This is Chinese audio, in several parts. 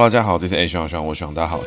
大家好，这是 A 徐徐，我徐大家好。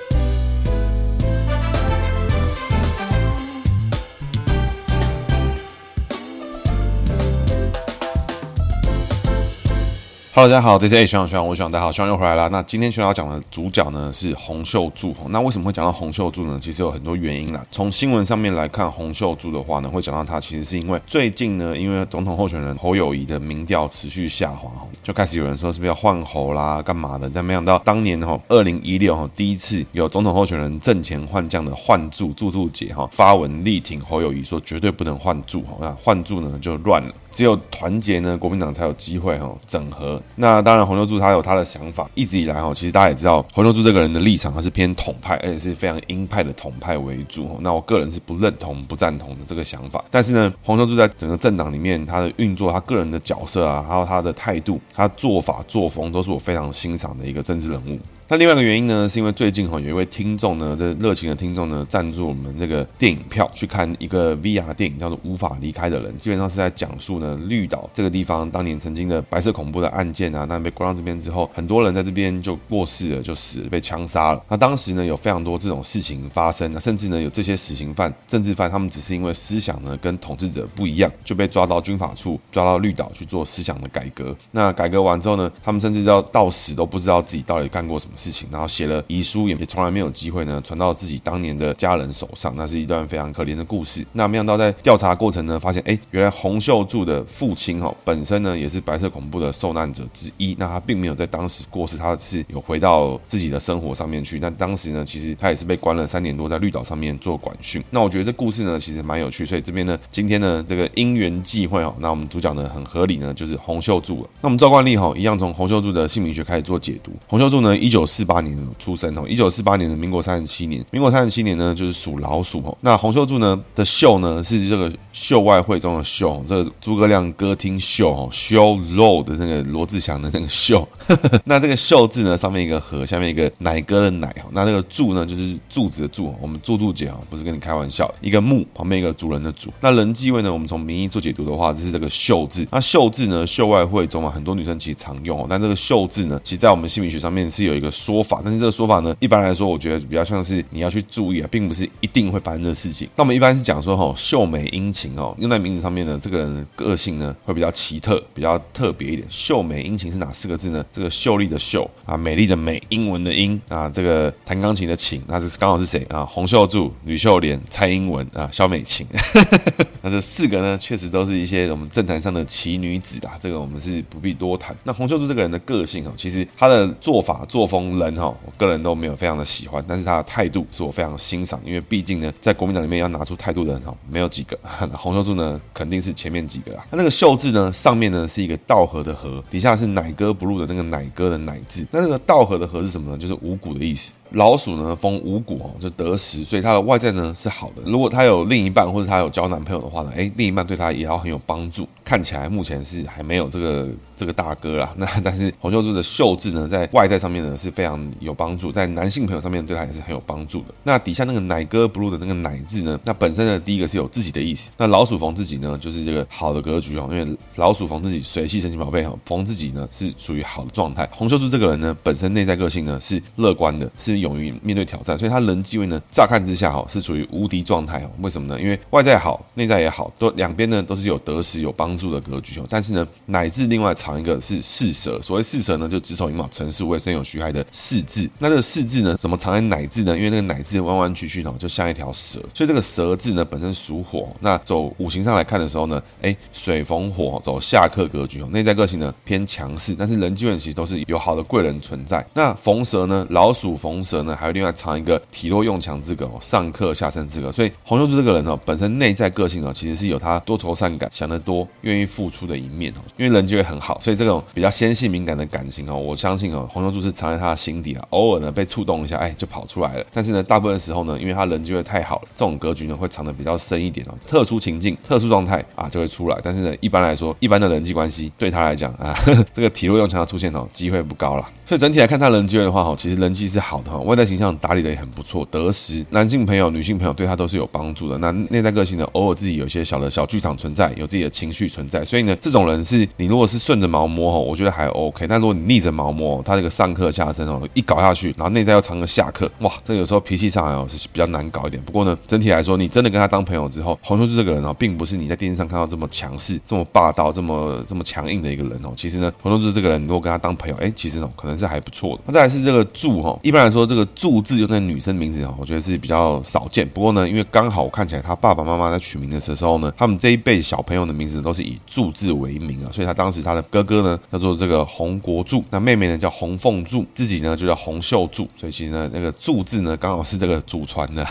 Hello，大家好，这是 A 徐徐，我徐大家好，徐又回来了。那今天徐要讲的主角呢是洪秀柱。那为什么会讲到洪秀柱呢？其实有很多原因啦。从新闻上面来看，洪秀柱的话呢，会讲到他，其实是因为最近呢，因为总统候选人侯友谊的民调持续下滑，就开始有人说是不是要换侯啦，干嘛的？但没想到当年哈，二零一六哈，第一次有总统候选人阵前换将的换柱柱柱姐哈发文力挺侯友谊，说绝对不能换柱哈，那换柱呢就乱了。只有团结呢，国民党才有机会哈整合。那当然，洪秀柱他有他的想法。一直以来哈，其实大家也知道，洪秀柱这个人的立场他是偏统派，而且是非常鹰派的统派为主。那我个人是不认同、不赞同的这个想法。但是呢，洪秀柱在整个政党里面，他的运作、他个人的角色啊，还有他的态度、他做法作风，都是我非常欣赏的一个政治人物。那另外一个原因呢，是因为最近哈有一位听众呢，这热情的听众呢，赞助我们这个电影票去看一个 VR 电影，叫做《无法离开的人》，基本上是在讲述呢绿岛这个地方当年曾经的白色恐怖的案件啊，那被关到这边之后，很多人在这边就过世了，就死了，被枪杀了。那当时呢有非常多这种事情发生，那甚至呢有这些死刑犯、政治犯，他们只是因为思想呢跟统治者不一样，就被抓到军法处，抓到绿岛去做思想的改革。那改革完之后呢，他们甚至要到死都不知道自己到底干过什么事事情，然后写了。遗书也也从来没有机会呢传到自己当年的家人手上，那是一段非常可怜的故事。那没想到在调查过程呢，发现哎，原来洪秀柱的父亲哈本身呢也是白色恐怖的受难者之一。那他并没有在当时过世，他是有回到自己的生活上面去。那当时呢，其实他也是被关了三年多，在绿岛上面做管训。那我觉得这故事呢其实蛮有趣，所以这边呢今天呢这个因缘际会哈，那我们主角呢很合理呢就是洪秀柱了。那我们照惯例哈，一样从洪秀柱的姓名学开始做解读。洪秀柱呢一九四八年出生哦，一九四八年的民国三十七年，民国三十七年呢，就是属老鼠哦。那洪秀柱呢的秀呢，是这个秀外汇中的秀，这个诸葛亮歌厅秀哦，修肉的那个罗志祥的那个秀。那这个秀字呢，上面一个禾，下面一个奶哥的奶哦。那这个柱呢，就是柱子的柱。我们柱柱姐啊，不是跟你开玩笑。一个木旁边一个主人的主。那人际位呢，我们从名义做解读的话，就是这个秀字。那秀字呢，秀外汇中啊，很多女生其实常用哦。但这个秀字呢，其实在我们姓名学上面是有一个说法，但是这个。说法呢，一般来说，我觉得比较像是你要去注意啊，并不是一定会发生的事情。那我们一般是讲说，哈，秀美殷勤哦，用在名字上面呢，这个人的个性呢会比较奇特，比较特别一点。秀美殷勤是哪四个字呢？这个秀丽的秀啊，美丽的美，英文的英啊，这个弹钢琴的琴，那是刚好是谁啊？洪秀柱、吕秀莲、蔡英文啊，萧美琴。那这四个呢，确实都是一些我们政坛上的奇女子啊，这个我们是不必多谈。那洪秀柱这个人的个性哦，其实他的做法作风人哈，我个人。都没有非常的喜欢，但是他的态度是我非常欣赏，因为毕竟呢，在国民党里面要拿出态度的人哈，没有几个。洪秀柱呢，肯定是前面几个啦。那 那个秀字呢，上面呢是一个稻禾的禾，底下是乃哥不入的那个乃哥的乃字。那这个稻禾的禾是什么呢？就是五谷的意思。老鼠呢，逢五谷哦，就得食，所以它的外在呢是好的。如果他有另一半或者他有交男朋友的话呢，哎，另一半对他也要很有帮助。看起来目前是还没有这个 这个大哥啦，那但是洪秀柱的秀智呢，在外在上面呢是非常有帮助，在男性朋友上面对他也是很有帮助的。那底下那个奶哥 blue 的那个奶字呢，那本身呢第一个是有自己的意思。那老鼠逢自己呢，就是这个好的格局哦，因为老鼠逢自己，水系神奇宝贝哈，逢自己呢是属于好的状态。洪秀柱这个人呢，本身内在个性呢是乐观的，是。勇于面对挑战，所以他人际位呢，乍看之下哈是处于无敌状态哦。为什么呢？因为外在好，内在也好，都两边呢都是有得失、有帮助的格局哦。但是呢，乃至另外藏一个是四蛇，所谓四蛇呢，就子丑寅卯辰巳午未申酉戌亥的四字。那这个四字呢，怎么藏在乃字呢？因为那个乃字弯弯曲曲哦，就像一条蛇，所以这个蛇字呢本身属火。那走五行上来看的时候呢，哎，水逢火走下克格局哦，内在个性呢偏强势，但是人际位其实都是有好的贵人存在。那逢蛇呢，老鼠逢蛇。呢，还有另外藏一个体弱用强之格哦，上克下生之格。所以洪秀柱这个人哦，本身内在个性哦，其实是有他多愁善感、想得多、愿意付出的一面哦。因为人就会很好，所以这种比较纤细敏感的感情哦，我相信哦，洪秀柱是藏在他的心底啊，偶尔呢被触动一下，哎，就跑出来了。但是呢，大部分时候呢，因为他人就会太好了，这种格局呢会藏得比较深一点哦。特殊情境、特殊状态啊，就会出来。但是呢，一般来说，一般的人际关系对他来讲啊，这个体弱用强的出现哦，机会不高了。所以整体来看，他人际的话哈，其实人际是好的哈，外在形象打理的也很不错，得时，男性朋友、女性朋友对他都是有帮助的。那内在个性呢，偶尔自己有一些小的小剧场存在，有自己的情绪存在。所以呢，这种人是你如果是顺着毛摸哈，我觉得还 OK。但如果你逆着毛摸，他这个上课下身哦，一搞下去，然后内在又藏个下课，哇，这有时候脾气上来哦是比较难搞一点。不过呢，整体来说，你真的跟他当朋友之后，洪秀柱这个人哦，并不是你在电视上看到这么强势、这么霸道、这么这么强硬的一个人哦。其实呢，洪秀柱这个人如果跟他当朋友，哎，其实哦可能是是还不错的。那再来是这个柱哈，一般来说这个柱字用在女生名字哈，我觉得是比较少见。不过呢，因为刚好看起来他爸爸妈妈在取名的时候呢，他们这一辈小朋友的名字都是以柱字为名啊，所以他当时他的哥哥呢叫做这个洪国柱，那妹妹呢叫洪凤柱，自己呢就叫洪秀柱。所以其实呢，那个柱字呢刚好是这个祖传的，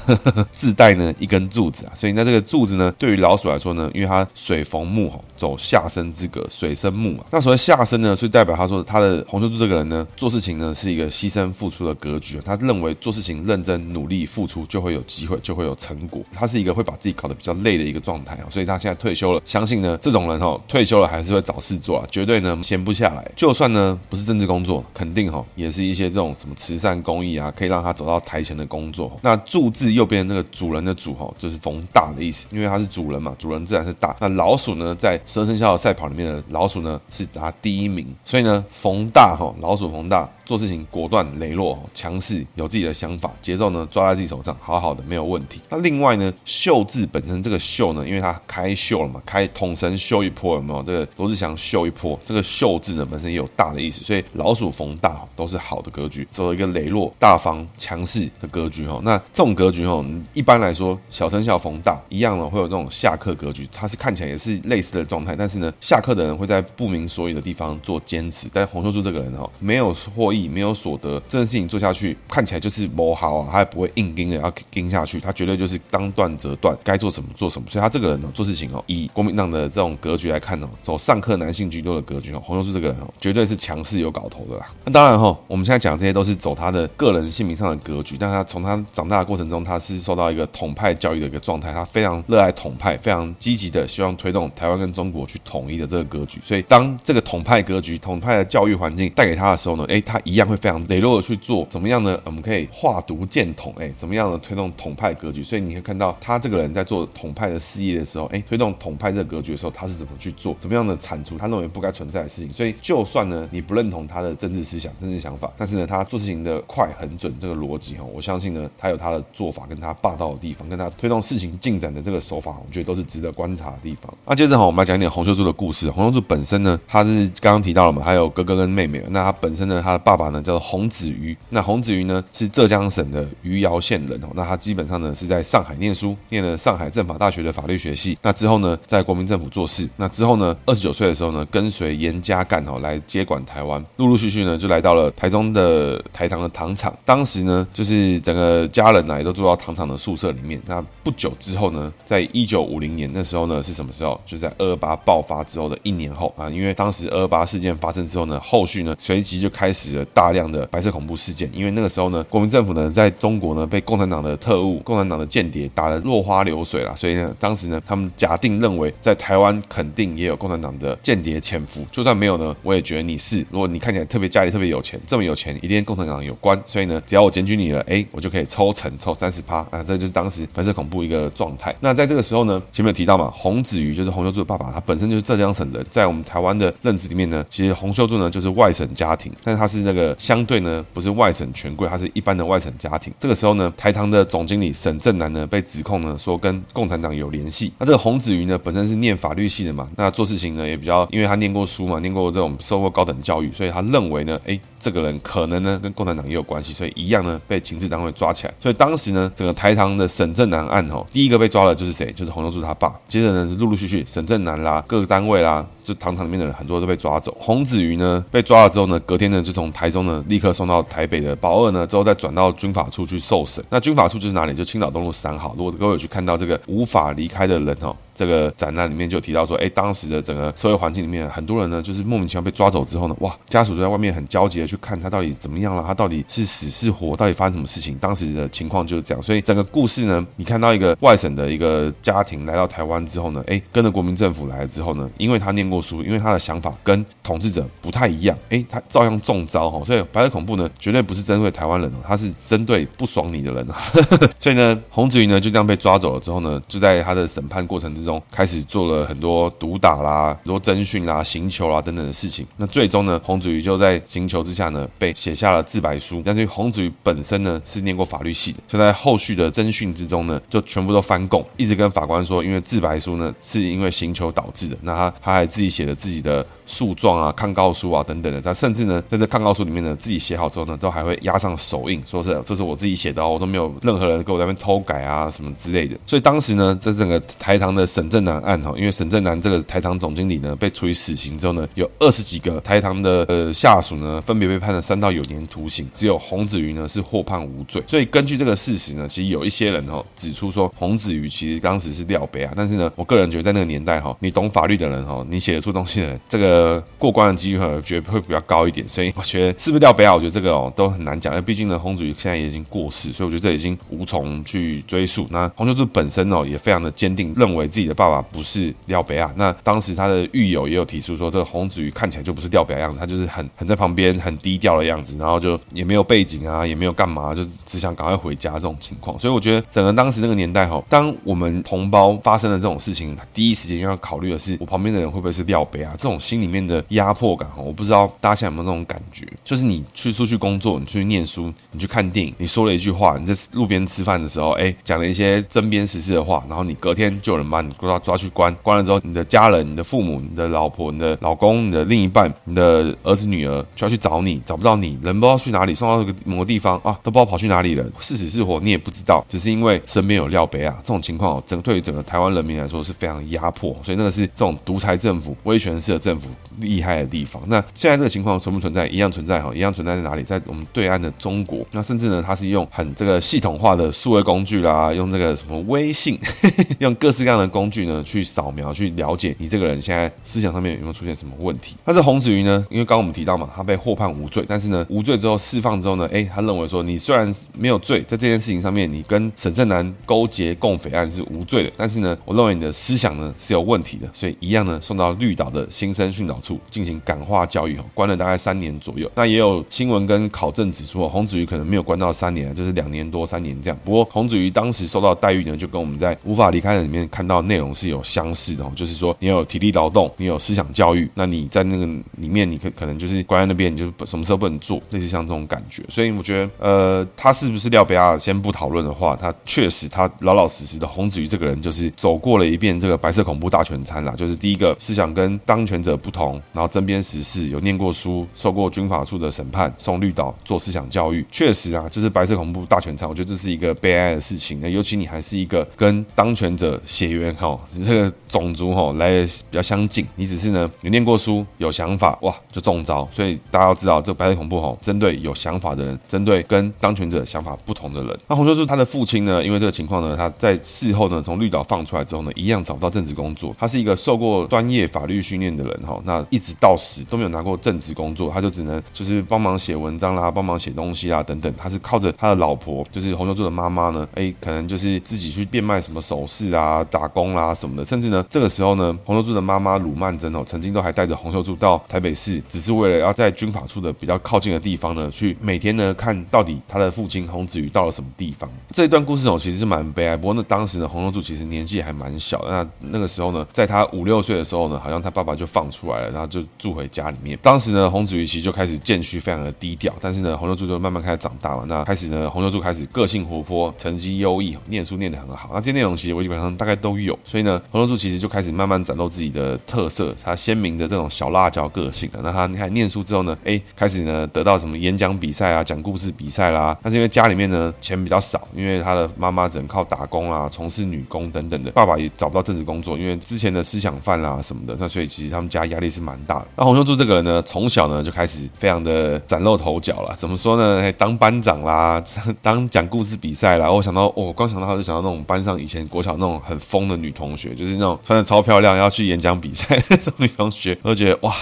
自带呢一根柱子啊。所以那这个柱子呢，对于老鼠来说呢，因为它水逢木哈，走下生之格，水生木嘛。那所谓下生呢，所以代表他说他的洪秀柱这个人呢，做事情呢是。一个牺牲付出的格局，他认为做事情认真努力付出就会有机会，就会有成果。他是一个会把自己搞得比较累的一个状态，所以他现在退休了。相信呢，这种人哦，退休了还是会找事做啊，绝对呢闲不下来。就算呢不是政治工作，肯定哈也是一些这种什么慈善公益啊，可以让他走到台前的工作。那柱字右边那个主人的主哈，就是逢大的意思，因为他是主人嘛，主人自然是大。那老鼠呢，在十二生肖的赛跑里面的老鼠呢是拿第一名，所以呢逢大哈，老鼠逢大。做事情果断、磊落、强势，有自己的想法，节奏呢抓在自己手上，好好的没有问题。那另外呢，秀字本身这个秀呢，因为它开秀了嘛，开统神秀一波，有没有？这个罗志祥秀一波，这个秀字呢本身也有大的意思，所以老鼠逢大都是好的格局，走一个磊落、大方、强势的格局哈。那这种格局哈，一般来说小生肖逢大一样呢，会有这种下课格局，它是看起来也是类似的状态，但是呢，下课的人会在不明所以的地方做坚持，但洪秀柱这个人哈，没有获益。没有所得，这件事情做下去看起来就是不好啊，他也不会硬盯的要盯下去，他绝对就是当断则断，该做什么做什么。所以他这个人呢，做事情哦，以国民党的这种格局来看呢，走上课男性居多的格局哦，洪秀柱这个人哦，绝对是强势有搞头的啦。那当然哈，我们现在讲这些都是走他的个人姓名上的格局，但他从他长大的过程中，他是受到一个统派教育的一个状态，他非常热爱统派，非常积极的希望推动台湾跟中国去统一的这个格局。所以当这个统派格局、统派的教育环境带给他的时候呢，诶，他一样会非常磊落的去做，怎么样呢？我们可以化独建统，哎，怎么样呢？推动统派格局。所以你会看到他这个人在做统派的事业的时候，哎，推动统派这个格局的时候，他是怎么去做？怎么样的铲除他认为不该存在的事情？所以就算呢你不认同他的政治思想、政治想法，但是呢他做事情的快、很准，这个逻辑哈，我相信呢他有他的做法，跟他霸道的地方，跟他推动事情进展的这个手法，我觉得都是值得观察的地方。那接着哈，我们来讲一点洪秀柱的故事。洪秀柱本身呢，他是刚刚提到了嘛，还有哥哥跟妹妹。那他本身呢，他的爸爸呢叫做洪子瑜。那洪子瑜呢是浙江省的余姚县人哦。那他基本上呢是在上海念书，念了上海政法大学的法律学系。那之后呢，在国民政府做事。那之后呢，二十九岁的时候呢，跟随严家淦哦来接管台湾。陆陆续续呢，就来到了台中的台糖的糖厂。当时呢，就是整个家人呢也都住到糖厂的宿舍里面。那不久之后呢，在一九五零年那时候呢是什么时候？就在二二八爆发之后的一年后啊，因为当时二二八事件发生之后呢，后续呢随即就开开始了大量的白色恐怖事件。因为那个时候呢，国民政府呢在中国呢被共产党的特务、共产党的间谍打得落花流水了，所以呢，当时呢他们假定认为在台湾肯定也有共产党的间谍潜伏，就算没有呢，我也觉得你是。如果你看起来特别家里特别有钱，这么有钱，一定跟共产党有关，所以呢，只要我检举你了，哎，我就可以抽成抽三十趴啊，这就是当时白色恐怖一个状态。那在这个时候呢，前面有提到嘛，洪子瑜就是洪秀柱的爸爸，他本身就是浙江省人，在我们台湾的认知里面呢，其实洪秀柱呢就是外省家庭，是他是那个相对呢不是外省。权贵，他是一般的外省家庭。这个时候呢，台糖的总经理沈正南呢被指控呢说跟共产党有联系。那这个洪子瑜呢本身是念法律系的嘛，那做事情呢也比较，因为他念过书嘛，念过这种受过高等教育，所以他认为呢，哎，这个人可能呢跟共产党也有关系，所以一样呢被情治单位抓起来。所以当时呢，整个台糖的沈正南案哦，第一个被抓的就是谁？就是洪秀柱他爸。接着呢，陆陆续续沈正南啦，各个单位啦。就糖厂里面的人很多都被抓走，洪子瑜呢被抓了之后呢，隔天呢就从台中呢立刻送到台北的保二呢，之后再转到军法处去受审。那军法处就是哪里？就青岛东路三号。如果各位有去看到这个无法离开的人哦，这个展览里面就提到说，哎，当时的整个社会环境里面，很多人呢就是莫名其妙被抓走之后呢，哇，家属就在外面很焦急的去看他到底怎么样了，他到底是死是活，到底发生什么事情？当时的情况就是这样。所以整个故事呢，你看到一个外省的一个家庭来到台湾之后呢，哎，跟着国民政府来了之后呢，因为他念过书，因为他的想法跟统治者不太一样，哎，他照样中招哈。所以白色恐怖呢，绝对不是针对台湾人哦，他是针对不爽你的人啊。所以呢，洪子云呢就这样被抓走了之后呢，就在他的审判过程之中，开始做了很多毒打啦、很多侦讯啦、刑求啦等等的事情。那最终呢，洪子瑜就在刑求之下呢，被写下了自白书。但是洪子瑜本身呢是念过法律系的，就在后续的侦讯之中呢，就全部都翻供，一直跟法官说，因为自白书呢是因为刑求导致的。那他他还自己写了自己的。诉状啊、抗告书啊等等的，他甚至呢，在这抗告书里面呢，自己写好之后呢，都还会压上手印，说是这是我自己写的哦，我都没有任何人给我在那边偷改啊什么之类的。所以当时呢，在整个台糖的沈正南案哈，因为沈正南这个台糖总经理呢被处以死刑之后呢，有二十几个台糖的呃下属呢，分别被判了三到有年徒刑，只有洪子瑜呢是获判无罪。所以根据这个事实呢，其实有一些人哈指出说，洪子瑜其实当时是廖北啊，但是呢，我个人觉得在那个年代哈，你懂法律的人哈，你写得出东西的，这个呃过关的。机率觉得会比较高一点，所以我觉得是不是廖北亚，我觉得这个哦都很难讲，因为毕竟呢，洪子瑜现在也已经过世，所以我觉得这已经无从去追溯。那洪秀柱本身哦也非常的坚定，认为自己的爸爸不是廖北亚。那当时他的狱友也有提出说，这个洪子瑜看起来就不是廖北亚样子，他就是很很在旁边很低调的样子，然后就也没有背景啊，也没有干嘛，就只想赶快回家这种情况。所以我觉得整个当时那个年代哈，当我们同胞发生了这种事情，第一时间要考虑的是我旁边的人会不会是廖北亚，这种心里面的压迫感。我不知道大家现在有没有这种感觉，就是你去出去工作，你出去念书，你去看电影，你说了一句话，你在路边吃饭的时候，哎，讲了一些针砭时事的话，然后你隔天就有人把你抓抓去关，关了之后，你的家人、你的父母、你的老婆、你的老公、你的另一半、你的儿子女儿就要去找你，找不到你，人不知道去哪里，送到这个某个地方啊，都不知道跑去哪里了，是死是活你也不知道，只是因为身边有廖北啊，这种情况，整对于整个台湾人民来说是非常压迫，所以那个是这种独裁政府、威权式的政府厉害的地方。那现在这个情况存不存在？一样存在哈，一样存在在哪里？在我们对岸的中国。那甚至呢，它是用很这个系统化的数位工具啦，用这个什么微信，用各式各样的工具呢，去扫描、去了解你这个人现在思想上面有没有出现什么问题。但是洪子瑜呢，因为刚刚我们提到嘛，他被获判无罪，但是呢，无罪之后释放之后呢，哎，他认为说，你虽然没有罪，在这件事情上面，你跟沈正南勾结共匪案是无罪的，但是呢，我认为你的思想呢是有问题的，所以一样呢，送到绿岛的新生训导处进行感化教育。关了大概三年左右，那也有新闻跟考证指出，洪子瑜可能没有关到三年，就是两年多三年这样。不过洪子瑜当时受到的待遇呢，就跟我们在无法离开的里面看到内容是有相似的，就是说你有体力劳动，你有思想教育，那你在那个里面，你可可能就是关在那边，你就什么时候不能做，类似像这种感觉。所以我觉得，呃，他是不是廖北亚，先不讨论的话，他确实他老老实实的洪子瑜这个人，就是走过了一遍这个白色恐怖大全餐啦，就是第一个思想跟当权者不同，然后针砭时事，有念过书，受过军法处的审判，送绿岛做思想教育，确实啊，就是白色恐怖大全餐。我觉得这是一个悲哀的事情。那尤其你还是一个跟当权者血缘哈，这个种族哈来的比较相近，你只是呢有念过书，有想法哇就中招。所以大家要知道，这白色恐怖哈，针对有想法的人，针对跟当权者想法不同的人。那洪秀柱他的父亲呢，因为这个情况呢，他在事后呢从绿岛放出来之后呢，一样找不到正职工作。他是一个受过专业法律训练的人哈，那一直到死都没有拿过正职工作，他就只能就是帮忙写文章啦，帮忙写东西啦等等。他是靠着他的老婆，就是洪秀柱的妈妈呢，哎，可能就是自己去变卖什么首饰啊、打工啦什么的。甚至呢，这个时候呢，洪秀柱的妈妈鲁曼珍哦，曾经都还带着洪秀柱到台北市，只是为了要在军法处的比较靠近的地方呢，去每天呢看到底他的父亲洪子瑜到了什么地方。这一段故事哦，其实是蛮悲哀。不过那当时呢，洪秀柱其实年纪还蛮小的。那那个时候呢，在他五六岁的时候呢，好像他爸爸就放出来了，然后就住回家里面。当时呢，洪子瑜其实就开始渐趋非常的低调，但是呢，洪秀柱就慢慢开始长大了。那开始呢，洪秀柱开始个性活泼，成绩优异，念书念得很好。那这些内容其实我基本上大概都有，所以呢，洪秀柱其实就开始慢慢展露自己的特色，他鲜明的这种小辣椒个性。那他你看念书之后呢，哎，开始呢得到什么演讲比赛啊、讲故事比赛啦。但是因为家里面呢钱比较少，因为他的妈妈只能靠打工啊，从事女工等等的，爸爸也找不到正职工作，因为之前的思想犯啦什么的，那所以其实他们家压力是蛮大的。那洪秀柱这个人呢，从小呢就开始非常的崭露头角了。怎么说呢？当班长啦，当讲故事比赛啦。我想到，我、哦、光想到他就想到那种班上以前国小那种很疯的女同学，就是那种穿的超漂亮要去演讲比赛那种女同学，我都觉得哇。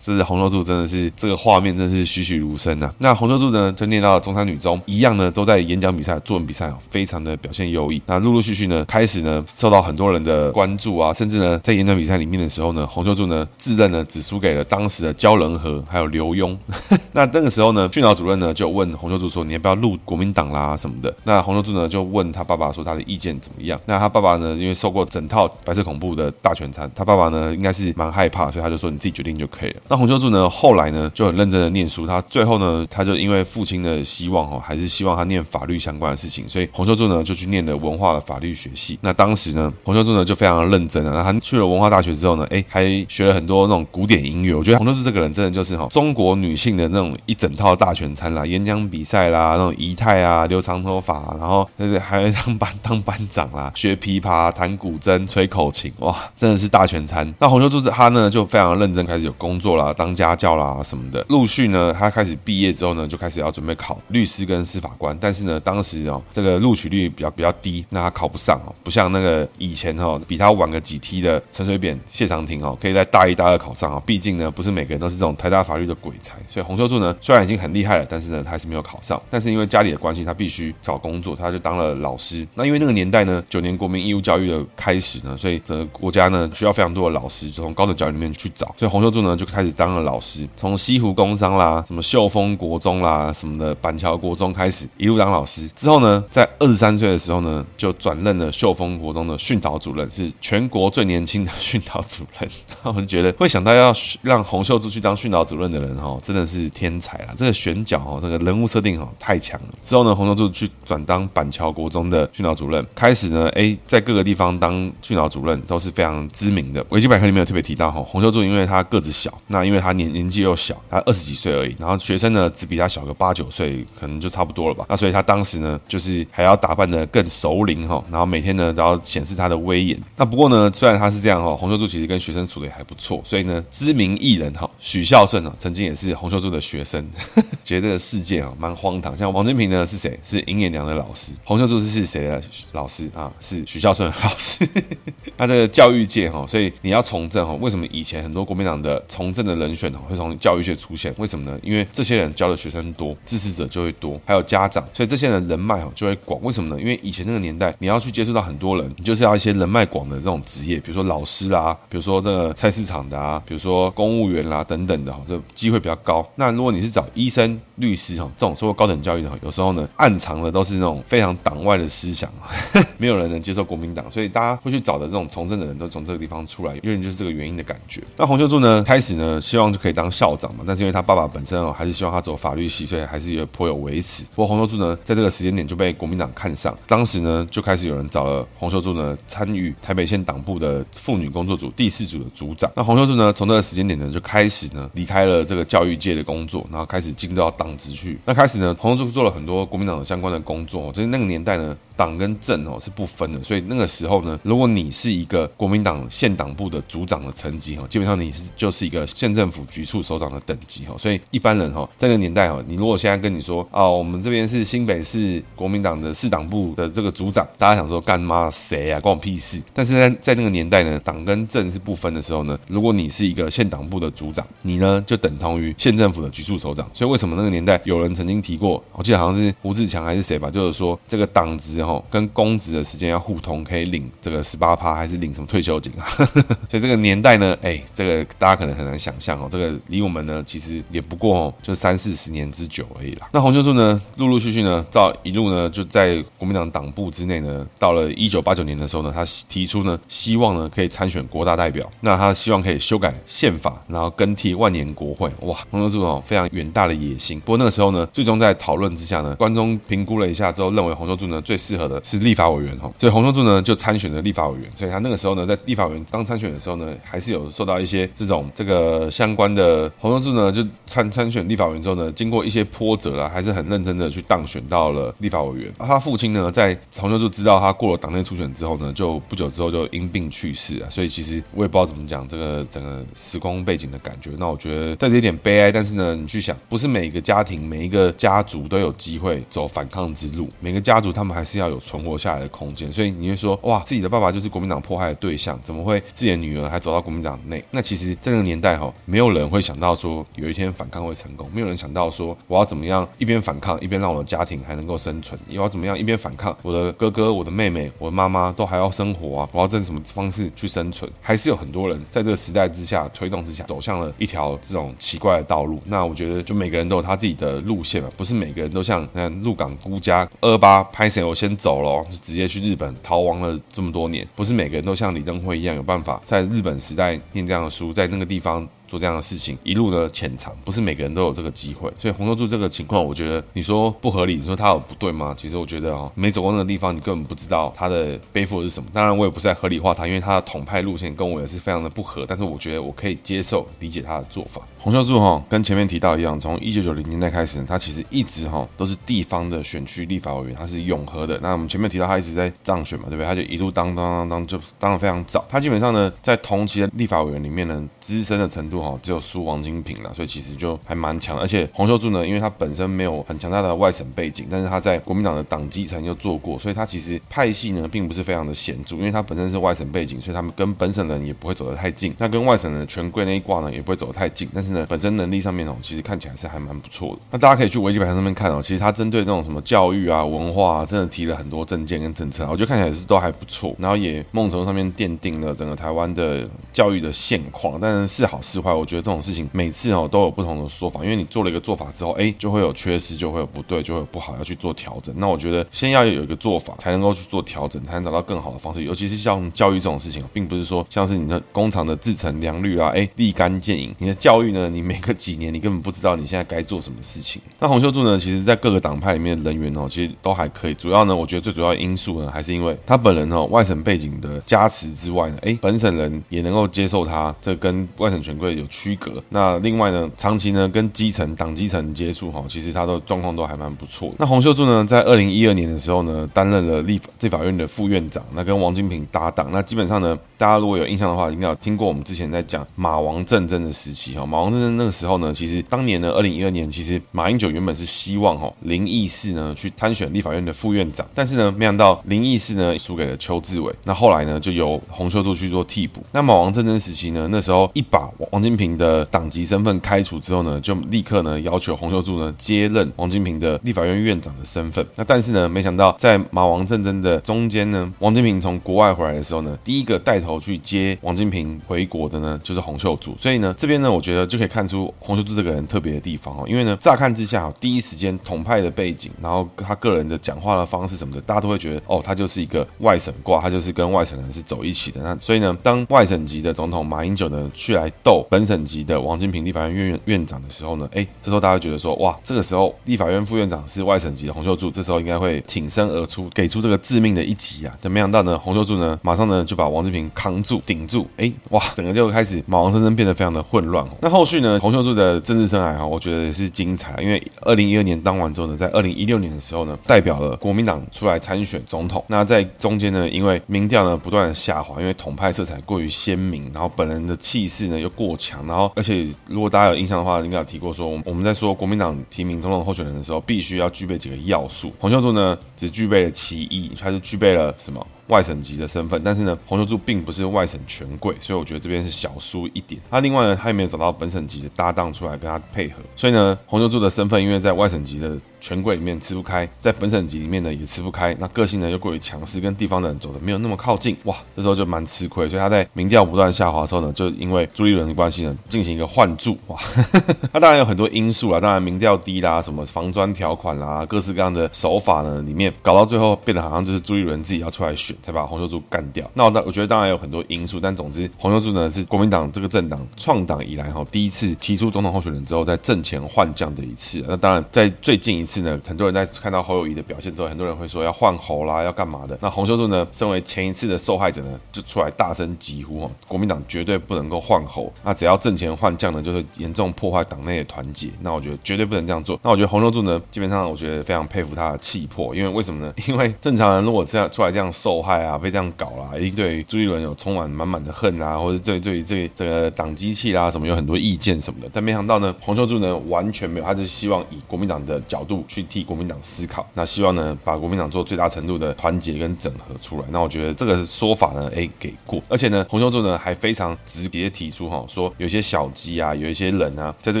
这是洪秀柱，真的是这个画面，真是栩栩如生呐。那洪秀柱呢，就念到了中山女中，一样呢，都在演讲比赛、作文比赛非常的表现优异。那陆陆续续呢，开始呢，受到很多人的关注啊，甚至呢，在演讲比赛里面的时候呢，洪秀柱呢，自认呢，只输给了当时的焦仁和还有刘墉。那这个时候呢，训导主任呢，就问洪秀柱说：“你要不要入国民党啦什么的？”那洪秀柱呢，就问他爸爸说：“他的意见怎么样？”那他爸爸呢，因为受过整套白色恐怖的大全餐，他爸爸呢，应该是蛮害怕，所以他就说：“你自己决定就可以了。”那洪秀柱呢，后来呢就很认真的念书，他最后呢他就因为父亲的希望哦，还是希望他念法律相关的事情，所以洪秀柱呢就去念了文化的法律学系。那当时呢洪秀柱呢就非常的认真啊，他去了文化大学之后呢，哎还学了很多那种古典音乐。我觉得洪秀柱这个人真的就是哈中国女性的那种一整套大全餐啦，演讲比赛啦，那种仪态啊，留长头发，然后就是还会当班当班长啦，学琵琶、弹古筝、吹口琴，哇，真的是大全餐。那洪秀柱他呢就非常认真，开始有工作啦，啊当家教啦。什么的，陆续呢，他开始毕业之后呢，就开始要准备考律师跟司法官。但是呢，当时哦，这个录取率比较比较低，那他考不上哦，不像那个以前哦，比他晚个几梯的陈水扁、谢长廷哦，可以在大一、大二考上啊。毕竟呢，不是每个人都是这种台大法律的鬼才。所以洪秀柱呢，虽然已经很厉害了，但是呢，他还是没有考上。但是因为家里的关系，他必须找工作，他就当了老师。那因为那个年代呢，九年国民义务教育的开始呢，所以整个国家呢需要非常多的老师，从高等教育里面去找。所以洪秀柱呢就开始当了老师。从西湖工商啦，什么秀峰国中啦，什么的板桥国中开始，一路当老师。之后呢，在二十三岁的时候呢，就转任了秀峰国中的训导主任，是全国最年轻的训导主任。那我就觉得，会想到要让洪秀柱去当训导主任的人，哈，真的是天才啊！这个选角，哈，这个人物设定，哈，太强了。之后呢，洪秀柱去转当板桥国中的训导主任，开始呢，哎，在各个地方当训导主任都是非常知名的。维基百科里面有特别提到，哈，洪秀柱因为他个子小，那因为他年年纪又小。他二十几岁而已，然后学生呢只比他小个八九岁，可能就差不多了吧。那所以他当时呢，就是还要打扮得更熟龄哈，然后每天呢都要显示他的威严。那不过呢，虽然他是这样哈，洪秀柱其实跟学生处的也还不错。所以呢，知名艺人哈许孝顺啊，曾经也是洪秀柱的学生，觉得这个世界啊蛮荒唐。像王金平呢是谁？是银眼娘的老师。洪秀柱是是谁的老师啊？是许孝顺老师。他这个教育界哈，所以你要从政哈，为什么以前很多国民党的从政的人选呢会从教育界出现？为什么呢？因为这些人教的学生多，支持者就会多，还有家长，所以这些人人脉就会广。为什么呢？因为以前那个年代，你要去接触到很多人，你就是要一些人脉广的这种职业，比如说老师啦，比如说这个菜市场的啊，比如说公务员啦等等的哈，这机会比较高。那如果你是找医生、律师哈这种受过高等教育的，有时候呢暗藏的都是那种非常党外的思想，没有人能接受国民党，所以大家会去找的这种从政的人都从这个地方出来，因为就是这个原因的感觉。那洪秀柱呢，开始呢希望就可以当校长嘛，但是因为他爸爸本身哦，还是希望他走法律系，所以还是有颇有微词。不过洪秀柱呢，在这个时间点就被国民党看上，当时呢就开始有人找了洪秀柱呢参与台北县党部的妇女工作组第四组的组长。那洪秀柱呢，从这个时间点呢就开始呢离开了这个教育界的工作，然后开始进入到党职去。那开始呢，洪秀柱做了很多国民党的相关的工作。就是那个年代呢，党跟政哦是不分的，所以那个时候呢，如果你是一个国民党县党部的组长的层级哈，基本上你是就是一个县政府局处首长的等级哈，所以一般人哈，在那个年代哈，你如果现在跟你说啊，我们这边是新北市国民党的市党部的这个组长，大家想说干嘛谁啊，关我屁事。但是在在那个年代呢，党跟政是不分的时候呢，如果你是一个县党部的组长，你呢就等同于县政府的局处首长。所以为什么那个年代有人曾经提过，我记得好像是胡志强还是谁吧，就是说这个党职哈跟公职的时间要互通，可以领这个十八趴还是领什么退休金啊？所以这个年代呢，哎，这个大家可能很难想象哦，这个离我们呢其实也不过，就三四十年之久而已啦。那洪秀柱呢，陆陆续续呢，到一路呢就在国民党党部之内呢，到了一九八九年的时候呢，他提出呢，希望呢可以参选国大代表，那他希望可以修改宪法，然后更替万年国会。哇，洪秀柱哦非常远大的野心。不过那个时候呢，最终在讨论之下呢，关中评估了一下之后，认为洪秀柱呢最适合的是立法委员哈，所以洪秀柱呢就参选了立法委员，所以他那个时候呢在立法委员刚参选的时候呢，还是有受到一些这种这个相关的洪秀柱呢就参参选立法委员之后呢，经过一些波折啦，还是很认真的去当选到了立法委员。他父亲呢在洪秀柱知道他过了党内初选之后呢，就不久之后就因病去世啊，所以其实我也不知道怎么讲这个整个时空背景的感觉。那我觉得带着一点悲哀，但是呢，你去想，不是每一个家庭、每一个家族都有机会走反抗之路，每个家族他们还是要有存活下来的空间。所以你会说，哇，自己的爸爸就是国民党迫害的对象，怎么会自己的女儿还走到国民党内？那其实，在那个年代哈，没有人会想到说有一天反抗会成功，没有人想到说我要怎么样一边反抗一边让我的家庭还能够生存，我要怎么样一边反抗我的哥哥、我的妹妹、我的妈妈都还要生活啊，我要用什么方式去生存？还是有很多人在这个时代之下推动之下，走向了一条这种奇怪的道路。那我觉得，就每个人都有他自己的路线嘛，不是每个人都像那鹿港孤家二八拍谁我先走了，就直接去日本逃亡了这么多年，不是每个人都像李登辉一样有办法在日本时代念这样的书，在那个地方。做这样的事情，一路的潜藏，不是每个人都有这个机会。所以洪秀柱这个情况，我觉得你说不合理，你说他有不对吗？其实我觉得啊，没走过那个地方，你根本不知道他的背负的是什么。当然，我也不是在合理化他，因为他的统派路线跟我也是非常的不合。但是我觉得我可以接受、理解他的做法。洪秀柱哈，跟前面提到一样，从一九九零年代开始，他其实一直哈都是地方的选区立法委员，他是永和的。那我们前面提到他一直在当选嘛，对不对？他就一路当当当当，就当得非常早。他基本上呢，在同期的立法委员里面呢，资深的程度哈，只有输王。金平了，所以其实就还蛮强。而且洪秀柱呢，因为他本身没有很强大的外省背景，但是他在国民党的党基层又做过，所以他其实派系呢并不是非常的显著。因为他本身是外省背景，所以他们跟本省人也不会走得太近。那跟外省人的权贵那一挂呢，也不会走得太近。但是呢，本身能力上面哦，其实看起来是还蛮不错的。那大家可以去维基百科上面看哦，其实他针对那种什么教育啊、文化啊，真的提了很多政见跟政策，我觉得看起来是都还不错。然后也梦从上面奠定了整个台湾的教育的现况。但是是好是坏，我觉得这种事情每次哦都。有不同的说法，因为你做了一个做法之后，哎，就会有缺失，就会有不对，就会有不好，要去做调整。那我觉得先要有一个做法，才能够去做调整，才能找到更好的方式。尤其是像教育这种事情，并不是说像是你的工厂的制成良率啊，哎，立竿见影。你的教育呢，你每个几年，你根本不知道你现在该做什么事情。那洪秀柱呢，其实在各个党派里面的人员哦，其实都还可以。主要呢，我觉得最主要的因素呢，还是因为他本人哦，外省背景的加持之外呢，哎，本省人也能够接受他，这跟外省权贵有区隔。那另外呢，长期呢跟基层党基层接触哈，其实他的状况都还蛮不错。那洪秀柱呢，在二零一二年的时候呢，担任了立法立法院的副院长，那跟王金平搭档。那基本上呢，大家如果有印象的话，应该有听过我们之前在讲马王政争的时期哈。马王政争那个时候呢，其实当年呢，二零一二年，其实马英九原本是希望哈林义士呢去参选立法院的副院长，但是呢，没想到林义士呢输给了邱志伟。那后来呢，就由洪秀柱去做替补。那马王政争时期呢，那时候一把王金平的党籍身份开除之后呢，就立刻呢要求洪秀柱呢接任王金平的立法院院长的身份。那但是呢，没想到在马王战争的中间呢，王金平从国外回来的时候呢，第一个带头去接王金平回国的呢，就是洪秀柱。所以呢，这边呢，我觉得就可以看出洪秀柱这个人特别的地方哦。因为呢，乍看之下，第一时间统派的背景，然后他个人的讲话的方式什么的，大家都会觉得哦，他就是一个外省挂，他就是跟外省人是走一起的。那所以呢，当外省籍的总统马英九呢去来斗本省级的王金平立法院院院长的时候呢，哎。这时候大家觉得说，哇，这个时候立法院副院长是外省籍的洪秀柱，这时候应该会挺身而出，给出这个致命的一击啊！但没想到呢，洪秀柱呢，马上呢就把王金平扛住、顶住，哎，哇，整个就开始马王政争变得非常的混乱。那后续呢，洪秀柱的政治生涯哈，我觉得也是精彩，因为二零一二年当完之后呢，在二零一六年的时候呢，代表了国民党出来参选总统。那在中间呢，因为民调呢不断的下滑，因为统派色彩过于鲜明，然后本人的气势呢又过强，然后而且如果大家有印象的话，应该有提过说。我们在说国民党提名总统候选人的时候，必须要具备几个要素。洪秀柱呢，只具备了其一，他是具备了什么？外省籍的身份，但是呢，洪秀柱并不是外省权贵，所以我觉得这边是小输一点。那另外呢，他也没有找到本省籍的搭档出来跟他配合，所以呢，洪秀柱的身份因为在外省籍的权贵里面吃不开，在本省籍里面呢也吃不开，那个性呢又过于强势，跟地方的人走的没有那么靠近，哇，这时候就蛮吃亏。所以他在民调不断下滑之后呢，就因为朱立伦的关系呢，进行一个换柱，哇，那当然有很多因素啦，当然民调低啦，什么防专条款啦，各式各样的手法呢，里面搞到最后变得好像就是朱立伦自己要出来选。才把洪秀柱干掉。那我我觉得当然有很多因素，但总之洪秀柱呢是国民党这个政党创党以来哈第一次提出总统候选人之后在阵前换将的一次。那当然在最近一次呢，很多人在看到侯友谊的表现之后，很多人会说要换侯啦，要干嘛的？那洪秀柱呢，身为前一次的受害者呢，就出来大声疾呼哦，国民党绝对不能够换侯，那只要阵前换将呢，就会严重破坏党内的团结。那我觉得绝对不能这样做。那我觉得洪秀柱呢，基本上我觉得非常佩服他的气魄，因为为什么呢？因为正常人如果这样出来这样受害啊，被这样搞啦，一定对朱一伦有充满满满的恨啊，或者对对于这个、这个党机器啦什么有很多意见什么的。但没想到呢，洪秀柱呢完全没有，他就希望以国民党的角度去替国民党思考，那希望呢把国民党做最大程度的团结跟整合出来。那我觉得这个说法呢，哎，给过。而且呢，洪秀柱呢还非常直接提出哈，说有些小鸡啊，有一些人啊，在这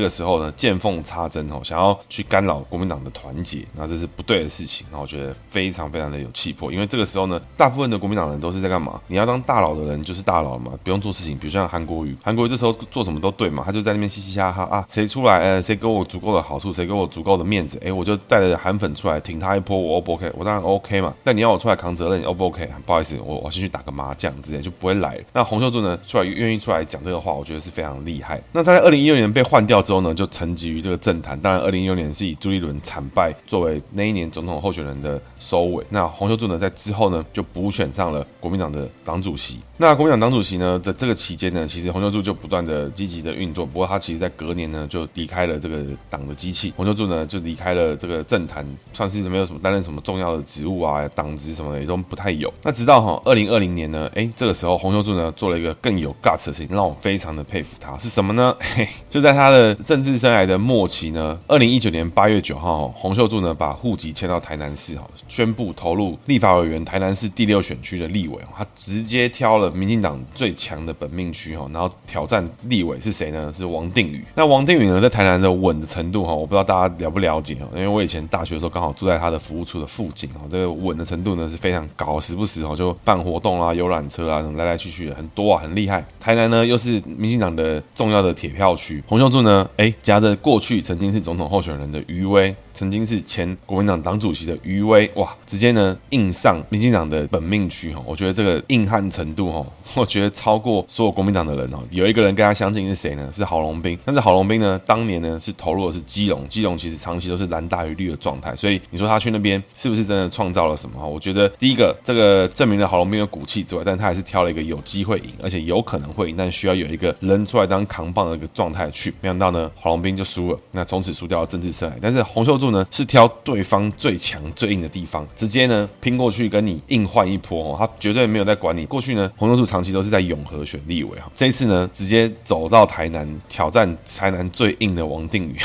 个时候呢见缝插针哦，想要去干扰国民党的团结，那这是不对的事情。那我觉得非常非常的有气魄，因为这个时候呢，大部分的国民党人都是在干嘛？你要当大佬的人就是大佬嘛，不用做事情。比如像韩国瑜，韩国瑜这时候做什么都对嘛，他就在那边嘻嘻哈哈啊，谁出来呃，谁给我足够的好处，谁给我足够的面子，哎，我就带着韩粉出来挺他一波，我 O 不 OK？我当然 OK 嘛。但你要我出来扛责任，O 不 OK？不好意思，我我先去打个麻将之类就不会来。那洪秀柱呢，出来愿意出来讲这个话，我觉得是非常厉害。那他在二零一六年被换掉之后呢，就沉寂于这个政坛。当然，二零一六年是以朱立伦惨败作为那一年总统候选人的收尾。那洪秀柱呢，在之后呢，就不补选上了国民党的党主席。那国民党党主席呢，在这个期间呢，其实洪秀柱就不断的积极的运作。不过他其实在隔年呢，就离开了这个党的机器。洪秀柱呢，就离开了这个政坛，算是没有什么担任什么重要的职务啊，党职什么的也都不太有。那直到哈二零二零年呢，哎，这个时候洪秀柱呢，做了一个更有 guts 的事情，让我非常的佩服他。是什么呢？嘿，就在他的政治生涯的末期呢，二零一九年八月九号，洪秀柱呢把户籍迁到台南市，哈，宣布投入立法委员台南市第六选区的立委。他直接挑了民进党最强的本命区，哈，然后挑战立委是谁呢？是王定宇。那王定宇呢，在台南的稳的程度，哈，我不知道大家了不了解，哈，因为我以前大学的时候刚好住在他的服务处的附近，哈，这个稳的程度呢是非常高，时不时哈就办活动啊、游览车啊，来来去去的很多啊，很厉害。台南呢又是民进党的重要的铁票区，洪秀柱呢，哎，夹着过去曾经是总统候选人的余威。曾经是前国民党党主席的余威，哇，直接呢硬上民进党的本命区哈，我觉得这个硬汉程度哈，我觉得超过所有国民党的人哦。有一个人跟他相近是谁呢？是郝龙斌，但是郝龙斌呢，当年呢是投入的是基隆，基隆其实长期都是蓝大于绿的状态，所以你说他去那边是不是真的创造了什么？我觉得第一个这个证明了郝龙斌的骨气之外，但他还是挑了一个有机会赢，而且有可能会赢，但需要有一个人出来当扛棒的一个状态去。没想到呢，郝龙斌就输了，那从此输掉了政治生涯。但是洪秀柱呢是挑对方最强最硬的地方，直接呢拼过去跟你硬换一波哦，他绝对没有在管你。过去呢，洪秀柱长期都是在永和选立委哈，这一次呢直接走到台南挑战台南最硬的王定宇，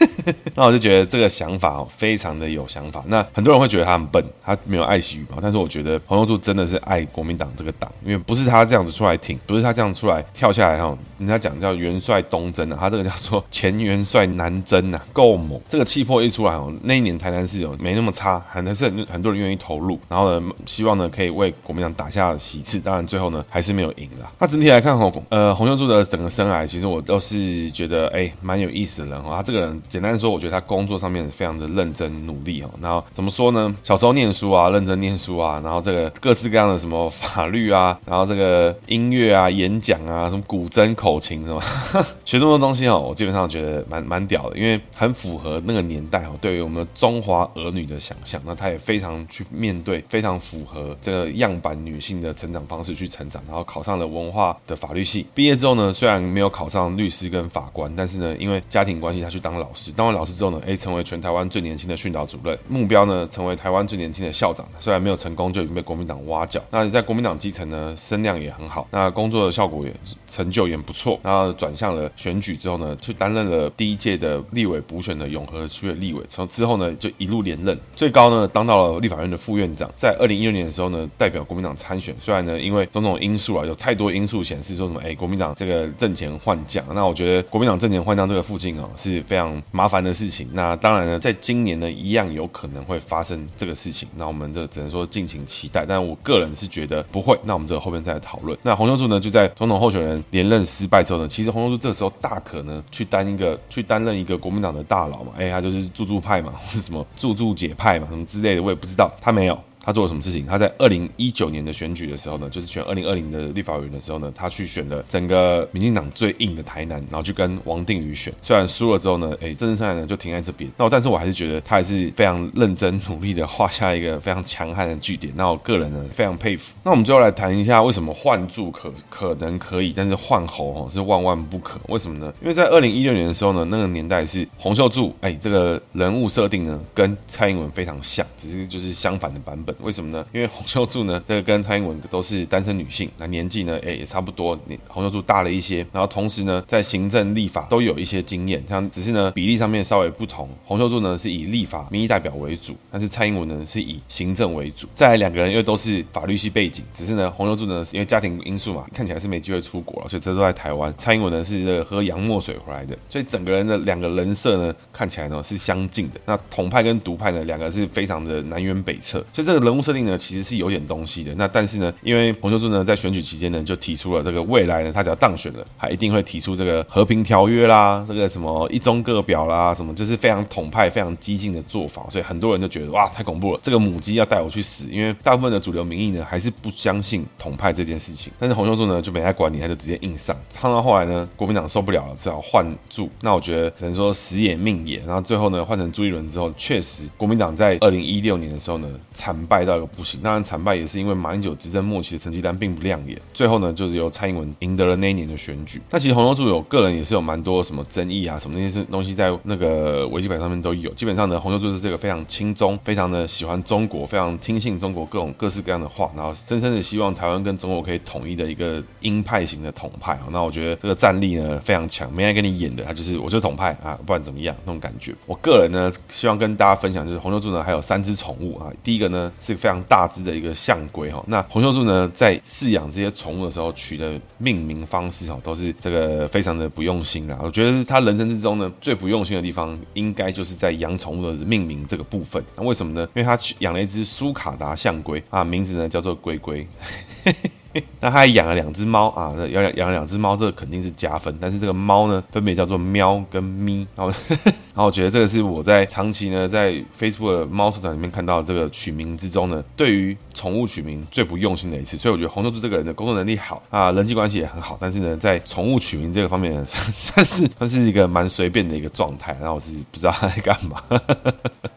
那我就觉得这个想法非常的有想法。那很多人会觉得他很笨，他没有爱惜羽毛，但是我觉得洪秀柱真的是爱国民党这个党，因为不是他这样子出来挺，不是他这样出来跳下来哈，人家讲叫元帅东征啊，他这个叫做前元帅南征啊，够猛，这个气魄一出来哦，那一年台南市有没那么差，还是很很多人愿意投入，然后呢，希望呢可以为国民党打下喜事。当然最后呢还是没有赢啦。那整体来看哦，呃，洪秀柱的整个生涯，其实我都是觉得哎蛮有意思的人哦。他这个人简单说，我觉得他工作上面非常的认真努力哦。然后怎么说呢？小时候念书啊，认真念书啊，然后这个各式各样的什么法律啊，然后这个音乐啊、演讲啊、什么古筝口琴什么，学这么多东西哦，我基本上觉得蛮蛮屌的，因为很符合那个年代哦，对于我们中华儿女的想象，那他也非常去面对，非常符合这个样板女性的成长方式去成长，然后考上了文化的法律系。毕业之后呢，虽然没有考上律师跟法官，但是呢，因为家庭关系，他去当老师。当完老师之后呢，哎，成为全台湾最年轻的训导主任，目标呢，成为台湾最年轻的校长。虽然没有成功，就已经被国民党挖角。那在国民党基层呢，声量也很好，那工作的效果也成就也不错。然后转向了选举之后呢，去担任了第一届的立委补选的永和区的立委。从之后呢，就一路连任，最高呢当到了立法院的副院长。在二零一六年的时候呢，代表国民党参选。虽然呢，因为种种因素啊，有太多因素显示说什么，哎，国民党这个阵前换将。那我觉得国民党阵前换将这个附近啊，是非常麻烦的事情。那当然呢，在今年呢，一样有可能会发生这个事情。那我们这只能说敬请期待。但我个人是觉得不会。那我们这后面再来讨论。那洪秀柱呢，就在总统候选人连任失败之后呢，其实洪秀柱这个时候大可呢去担一个去担任一个国民党的大佬嘛，哎，他就是柱柱派嘛，或是什么助助解派嘛，什么之类的，我也不知道。他没有。他做了什么事情？他在二零一九年的选举的时候呢，就是选二零二零的立法委员的时候呢，他去选了整个民进党最硬的台南，然后去跟王定宇选。虽然输了之后呢，哎，政治生涯呢就停在这边。那我但是我还是觉得他还是非常认真努力的画下一个非常强悍的据点。那我个人呢非常佩服。那我们最后来谈一下为什么换柱可可能可以，但是换侯哦是万万不可。为什么呢？因为在二零一六年的时候呢，那个年代是洪秀柱，哎，这个人物设定呢跟蔡英文非常像，只是就是相反的版本。为什么呢？因为洪秀柱呢，这个跟蔡英文都是单身女性，那年纪呢，哎，也差不多，洪秀柱大了一些，然后同时呢，在行政立法都有一些经验，像只是呢比例上面稍微不同。洪秀柱呢是以立法民意代表为主，但是蔡英文呢是以行政为主。再来两个人又都是法律系背景，只是呢洪秀柱呢因为家庭因素嘛，看起来是没机会出国了，所以这都在台湾。蔡英文呢是这个喝洋墨水回来的，所以整个人的两个人设呢看起来呢是相近的。那统派跟独派呢两个是非常的南辕北辙，所以这个人物设定呢其实是有点东西的。那但是呢，因为洪秀柱呢在选举期间呢就提出了这个未来呢他只要当选了，他一定会提出这个和平条约啦，这个什么一中各表啦，什么就是非常统派、非常激进的做法。所以很多人就觉得哇太恐怖了，这个母鸡要带我去死。因为大部分的主流民意呢还是不相信统派这件事情。但是洪秀柱呢就没爱管你，他就直接硬上。唱到后来呢，国民党受不了了，只好换柱。那我觉得可能说死也命也，然后最后呢换成朱立伦之后，确实国民党在二零一六年的时候呢惨败到一个不行。当然惨败也是因为马英九执政末期的成绩单并不亮眼。最后呢就是由蔡英文赢得了那一年的选举。那其实洪秀柱有个人也是有蛮多什么争议啊，什么那些东西在那个维基百科上面都有。基本上呢，洪秀柱是这个非常亲中，非常的喜欢中国，非常听信中国各种各式各样的话，然后深深的希望台湾跟中国可以统一的一个鹰派型的统派。那我觉得这个战力呢非常强，没爱跟你演的，他就是我就是统派啊，不管怎么样那种感觉。我个人呢希望跟大家分享，就是洪秀柱呢还有三只宠物啊。第一个呢是非常大只的一个象龟哈。那洪秀柱呢在饲养这些宠物的时候取的命名方式哈，都是这个非常的不用心啊。我觉得他人生之中呢最不用心的地方，应该就是在养宠物的命名这个部分。那为什么呢？因为他养了一只苏卡达象龟啊，名字呢叫做龟龟。那他还养了两只猫啊，养养养了两只猫，这个肯定是加分。但是这个猫呢，分别叫做喵跟咪。然后，然后我觉得这个是我在长期呢在 Facebook 的猫社团里面看到这个取名之中呢，对于宠物取名最不用心的一次。所以我觉得洪秀柱这个人的工作能力好啊，人际关系也很好，但是呢，在宠物取名这个方面呢，算是算是一个蛮随便的一个状态。然后我是不知道他在干嘛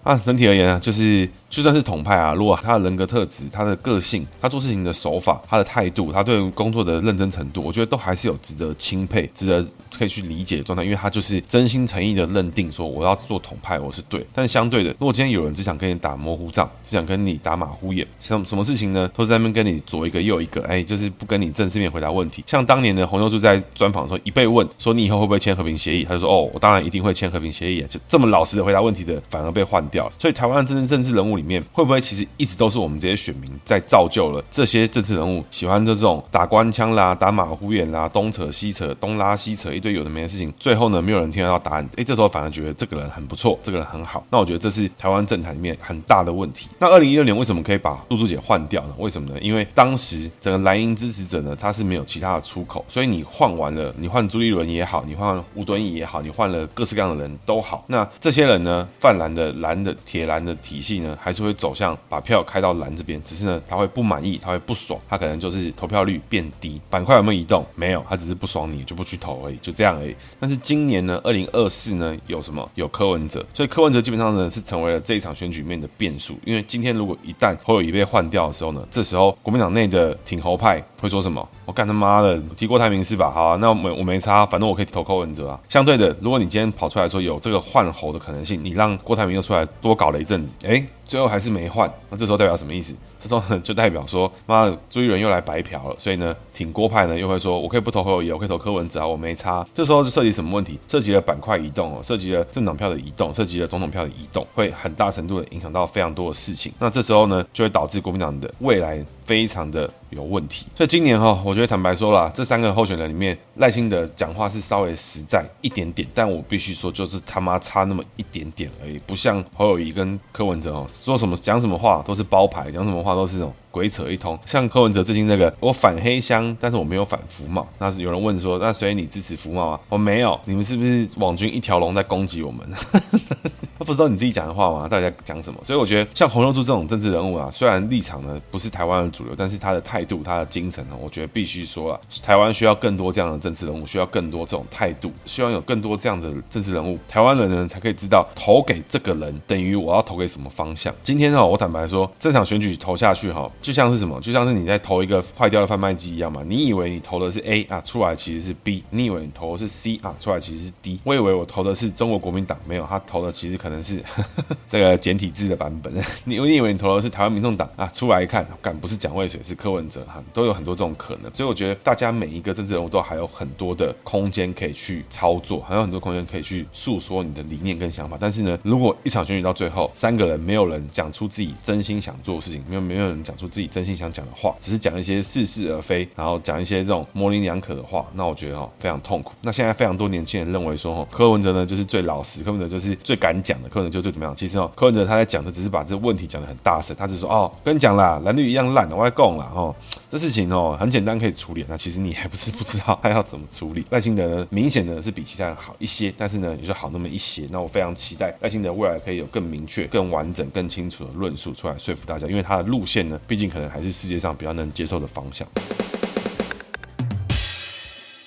啊。整体而言呢，就是就算是统派啊，如果他的人格特质、他的个性、他做事情的手法、他的态。态度，他对工作的认真程度，我觉得都还是有值得钦佩、值得可以去理解的状态，因为他就是真心诚意的认定说我要做统派，我是对。但相对的，如果今天有人只想跟你打模糊仗，只想跟你打马虎眼，什什么事情呢？都是在那边跟你左一个右一个，哎，就是不跟你正式面回答问题。像当年的洪秀柱在专访的时候，一被问说你以后会不会签和平协议，他就说哦，我当然一定会签和平协议啊，就这么老实的回答问题的，反而被换掉了。所以台湾的真正政治人物里面，会不会其实一直都是我们这些选民在造就了这些政治人物喜欢这种打官腔啦、打马虎眼啦、东扯西扯、东拉西扯一堆有的没的事情，最后呢，没有人听得到答案。哎，这时候反而觉得这个人很不错，这个人很好。那我觉得这是台湾政坛里面很大的问题。那二零一六年为什么可以把露珠姐换掉呢？为什么呢？因为当时整个蓝营支持者呢，他是没有其他的出口，所以你换完了，你换朱立伦也好，你换吴敦义也好，你换了各式各样的人都好。那这些人呢，泛蓝的蓝的铁蓝的体系呢，还是会走向把票开到蓝这边，只是呢，他会不满意，他会不爽，他可能就是投票率变低，板块有没有移动？没有，他只是不爽你就不去投而已，就这样而已。但是今年呢，二零二四呢，有什么？有柯文哲，所以柯文哲基本上呢是成为了这一场选举面的变数。因为今天如果一旦侯友宜被换掉的时候呢，这时候国民党内的挺侯派会说什么？我干他妈的提郭台铭是吧？好，那我没我没差，反正我可以投柯文哲啊。相对的，如果你今天跑出来说有这个换侯的可能性，你让郭台铭又出来多搞了一阵子，诶，最后还是没换，那这时候代表什么意思？这时候呢就代表说，妈朱一伦又来白嫖了。所以呢，挺郭派呢又会说，我可以不投侯友宜，我可以投柯文哲啊，我没差。这时候就涉及什么问题？涉及了板块移动哦，涉及了政党票的移动，涉及了总统票的移动，会很大程度的影响到非常多的事情。那这时候呢，就会导致国民党的未来非常的有问题。所以今年哈，我觉得坦白说啦，这三个候选人里面，赖清德讲话是稍微实在一点点，但我必须说，就是他妈差那么一点点而已，不像侯友谊跟柯文哲哦，说什么讲什么话都是包牌，讲什么话都是这种鬼扯一通。像柯文哲最近这个，我反黑箱，但是我没有反服贸。那有人问说，那所以你支持服贸啊？我没有，你们是不是网军一条龙在攻击我们？那 不知道你自己讲的话吗？大家讲什么？所以我觉得像洪秀柱这种政治人物啊，虽然立场呢不是台湾的主流，但是他的态度、他的精神呢，我觉得必须说啊，台湾需要更多这样的政治人物，需要更多这种态度，希望有更多这样的政治人物，台湾人呢才可以知道投给这个人等于我要投给什么方向。今天呢，我坦白说，这场选举投下去哈，就像是什么？就像是你在投一个坏掉的贩卖机一样嘛。你以为你投的是 A 啊，出来其实是 B；你以为你投的是 C 啊，出来其实是 D。我以为我投的是中国国民党，没有，他投的其实可能是呵 呵这个简体字的版本。你你以为你投的是台湾民众党啊，出来一看，敢不是蒋渭水，是柯文哲哈，都有很多这种可能。所以我觉得大家每一个政治人物都还有很多的空间可以去操作，还有很多空间可以去诉说你的理念跟想法。但是呢，如果一场选举到最后，三个人没有人讲出自己真心想做的事情，没有没有人讲出自己真心想讲的话，只是讲一些似是而非，然后讲一些这种模棱两可的话，那我觉得哦非常痛苦。那现在非常多年轻人认为说哦柯文哲呢就是最老实，柯文哲就是最敢讲的，柯文哲就最怎么样？其实哦柯文哲他在讲的只是把这个问题讲得很大声，他只是说哦跟你讲啦，蓝绿一样烂的，我来供啦哦，这事情哦很简单可以处理。那其实你还不是不知道他要怎么处理。赖清德呢明显的是比其他人好一些，但是呢也就好那么一些。那我非常期待赖清德未来可以有更明确、更完整、更清楚的论述出来说服大家，因为他的路线呢毕竟可能还是世界上比较能接受的方向。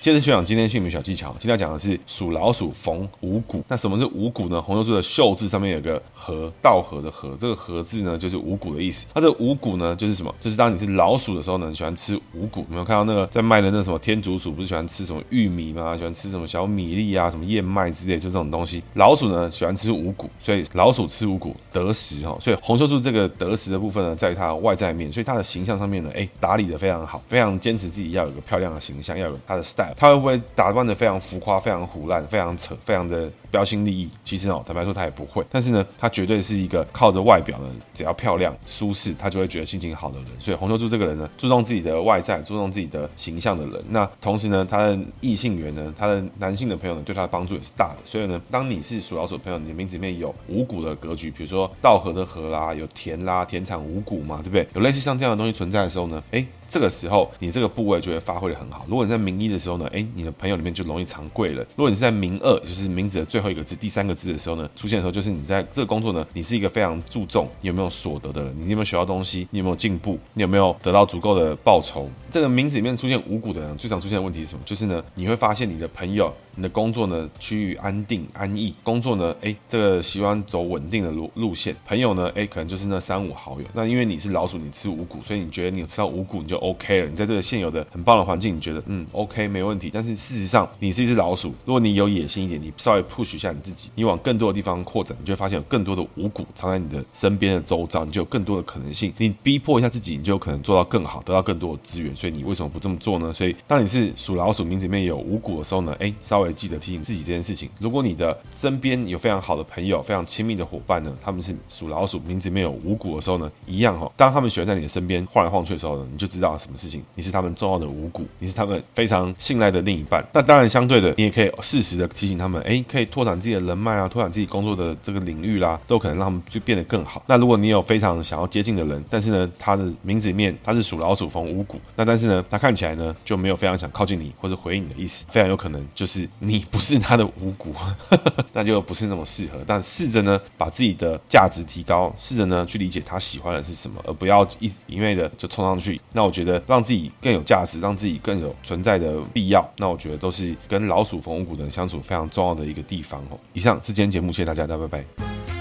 接着讲今天姓名小技巧，今天要讲的是属老鼠逢五谷。那什么是五谷呢？洪秀柱的袖字上面有个禾，稻禾的禾，这个禾字呢就是五谷的意思。那这五谷呢就是什么？就是当你是老鼠的时候呢，你喜欢吃五谷。有没有看到那个在卖的那什么天竺鼠？不是喜欢吃什么玉米吗？喜欢吃什么小米粒啊，什么燕麦之类，就这种东西。老鼠呢喜欢吃五谷，所以老鼠吃五谷得食哈。所以红袖柱这个得食的部分呢，在于它的外在面，所以它的形象上面呢，哎，打理的非常好，非常坚持自己要有个漂亮的形象，要有它的 style。他会不会打扮得非常浮夸、非常胡乱、非常扯、非常的标新立异？其实哦，坦白说他也不会。但是呢，他绝对是一个靠着外表呢，只要漂亮、舒适，他就会觉得心情好的人。所以洪秀柱这个人呢，注重自己的外在、注重自己的形象的人。那同时呢，他的异性缘呢，他的男性的朋友呢，对他的帮助也是大的。所以呢，当你是属老鼠的朋友，你的名字里面有五谷的格局，比如说稻禾的禾啦，有田啦，田产五谷嘛，对不对？有类似像这样的东西存在的时候呢，诶。这个时候，你这个部位就会发挥的很好。如果你在名一的时候呢，哎，你的朋友里面就容易藏贵人。如果你是在名二，就是名字的最后一个字、第三个字的时候呢，出现的时候，就是你在这个工作呢，你是一个非常注重你有没有所得的人，你有没有学到东西，你有没有进步，你有没有得到足够的报酬。这个名字里面出现五谷的人，最常出现的问题是什么？就是呢，你会发现你的朋友。你的工作呢，趋于安定安逸。工作呢，哎，这个喜欢走稳定的路路线。朋友呢，哎，可能就是那三五好友。那因为你是老鼠，你吃五谷，所以你觉得你吃到五谷你就 OK 了。你在这个现有的很棒的环境，你觉得嗯 OK 没问题。但是事实上，你是一只老鼠。如果你有野心一点，你稍微 push 一下你自己，你往更多的地方扩展，你就会发现有更多的五谷藏在你的身边的周遭，你就有更多的可能性。你逼迫一下自己，你就有可能做到更好，得到更多的资源。所以你为什么不这么做呢？所以当你是属老鼠，名字里面有五谷的时候呢，哎，稍微记得提醒自己。这件事情，如果你的身边有非常好的朋友、非常亲密的伙伴呢，他们是属老鼠，名字里面有五谷的时候呢，一样哈。当他们喜欢在你的身边晃来晃去的时候呢，你就知道到什么事情，你是他们重要的五谷，你是他们非常信赖的另一半。那当然，相对的，你也可以适时的提醒他们，哎，可以拓展自己的人脉啊，拓展自己工作的这个领域啦，都可能让他们就变得更好。那如果你有非常想要接近的人，但是呢，他的名字里面他是属老鼠逢五谷，那但是呢，他看起来呢就没有非常想靠近你或者回应你的意思，非常有可能就是你不是他的五谷。那就不是那么适合，但试着呢，把自己的价值提高，试着呢去理解他喜欢的是什么，而不要一一味的就冲上去。那我觉得让自己更有价值，让自己更有存在的必要，那我觉得都是跟老鼠缝五谷的人相处非常重要的一个地方哦。以上是今天节目，谢谢，大家拜拜。